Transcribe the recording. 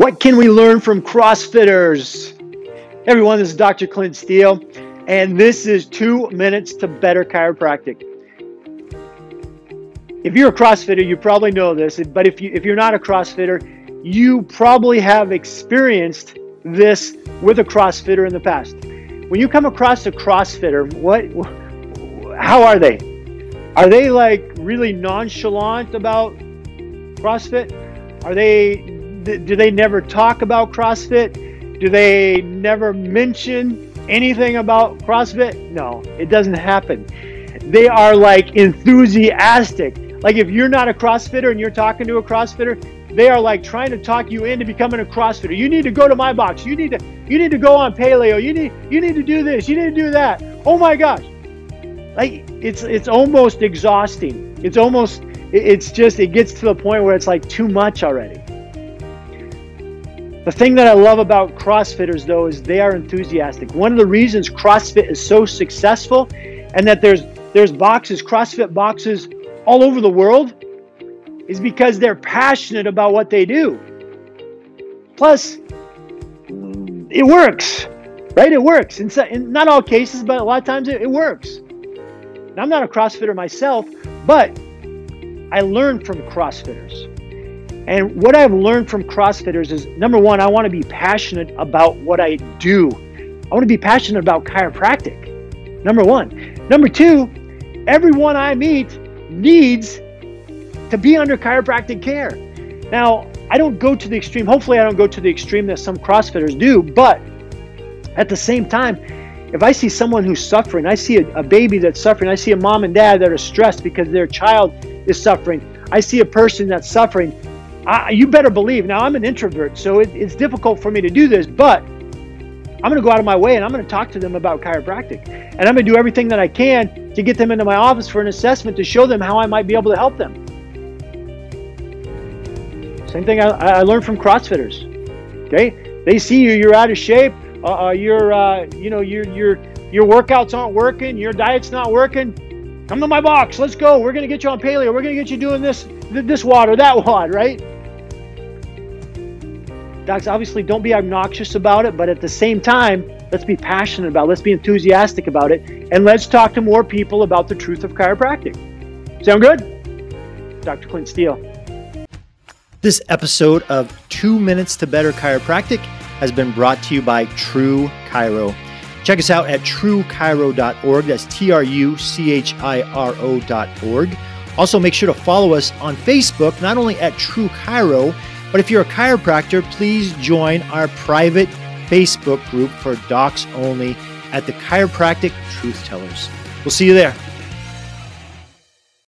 What can we learn from CrossFitters? Everyone, this is Dr. Clint Steele, and this is two minutes to better chiropractic. If you're a CrossFitter, you probably know this, but if you if you're not a CrossFitter, you probably have experienced this with a CrossFitter in the past. When you come across a CrossFitter, what how are they? Are they like really nonchalant about CrossFit? Are they do they never talk about CrossFit? Do they never mention anything about CrossFit? No, it doesn't happen. They are like enthusiastic. Like if you're not a CrossFitter and you're talking to a CrossFitter, they are like trying to talk you into becoming a CrossFitter. You need to go to my box. You need to you need to go on paleo. You need you need to do this. You need to do that. Oh my gosh. Like it's it's almost exhausting. It's almost it's just it gets to the point where it's like too much already. The thing that I love about CrossFitters, though, is they are enthusiastic. One of the reasons CrossFit is so successful and that there's there's boxes, CrossFit boxes all over the world, is because they're passionate about what they do. Plus, it works, right? It works. In, in not all cases, but a lot of times it, it works. Now, I'm not a CrossFitter myself, but I learned from CrossFitters. And what I've learned from CrossFitters is number one, I want to be passionate about what I do. I want to be passionate about chiropractic. Number one. Number two, everyone I meet needs to be under chiropractic care. Now, I don't go to the extreme. Hopefully, I don't go to the extreme that some CrossFitters do. But at the same time, if I see someone who's suffering, I see a, a, baby that's suffering, I see a mom and dad that are stressed because their child is suffering, I see a person that's suffering, I, you better believe. Now, I'm an introvert, so it, it's difficult for me to do this, but I'm going to go out of my way and I'm going to talk to them about chiropractic. And I'm going to do everything that I can to get them into my office for an assessment to show them how I might be able to help them. Same thing I, I learned from CrossFitters. Okay, they see you, you're out of shape, uh, uh, you're, uh, you know, your your your workouts aren't working, your diet's not working. Come to my box. Let's go. We're gonna get you on paleo. We're gonna get you doing this this WOD or that WOD, right? Docs, obviously don't be obnoxious about it, but at the same time, let's be passionate about it. Let's be enthusiastic about it. And let's talk to more people about the truth of chiropractic. Sound good? Dr. Clint Steele. This episode of Two Minutes to Better Chiropractic has been brought to you by True Chiro. Check us out at truechiro.org. That's T R U C H I R O.org. Also, make sure to follow us on Facebook, not only at True Chiro, but if you're a chiropractor, please join our private Facebook group for docs only at the Chiropractic Truth Tellers. We'll see you there.